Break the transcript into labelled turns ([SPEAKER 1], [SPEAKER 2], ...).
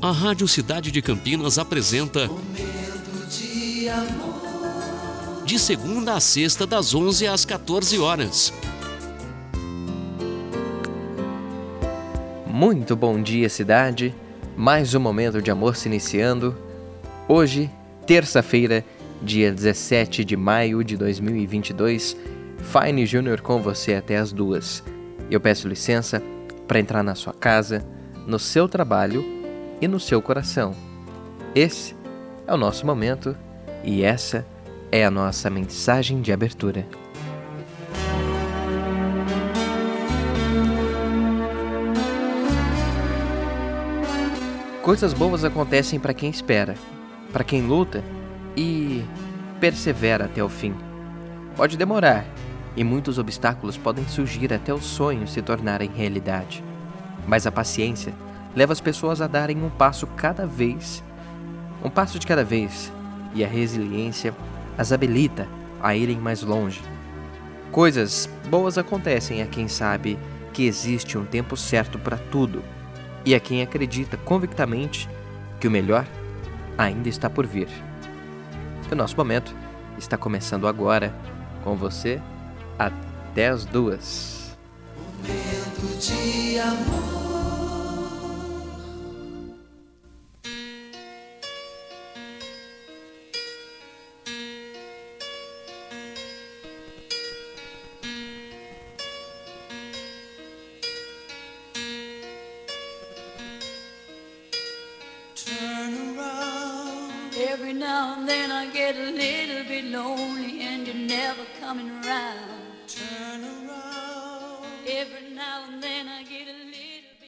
[SPEAKER 1] A Rádio Cidade de Campinas apresenta
[SPEAKER 2] Momento de amor.
[SPEAKER 1] de segunda a sexta das 11 às 14 horas.
[SPEAKER 3] Muito bom dia, cidade. Mais um momento de amor se iniciando. Hoje, terça-feira, dia 17 de maio de 2022. Fine Júnior com você até as duas. Eu peço licença para entrar na sua casa, no seu trabalho e no seu coração. Esse é o nosso momento e essa é a nossa mensagem de abertura. Coisas boas acontecem para quem espera, para quem luta e persevera até o fim. Pode demorar e muitos obstáculos podem surgir até os sonhos se tornarem realidade. Mas a paciência leva as pessoas a darem um passo cada vez, um passo de cada vez, e a resiliência as habilita a irem mais longe. Coisas boas acontecem a quem sabe que existe um tempo certo para tudo e a quem acredita convictamente que o melhor ainda está por vir. O nosso momento está começando agora com você até as duas.
[SPEAKER 4] Every now and then I get a little bit lonely and you're never coming around. Turn around. Every now and then I get a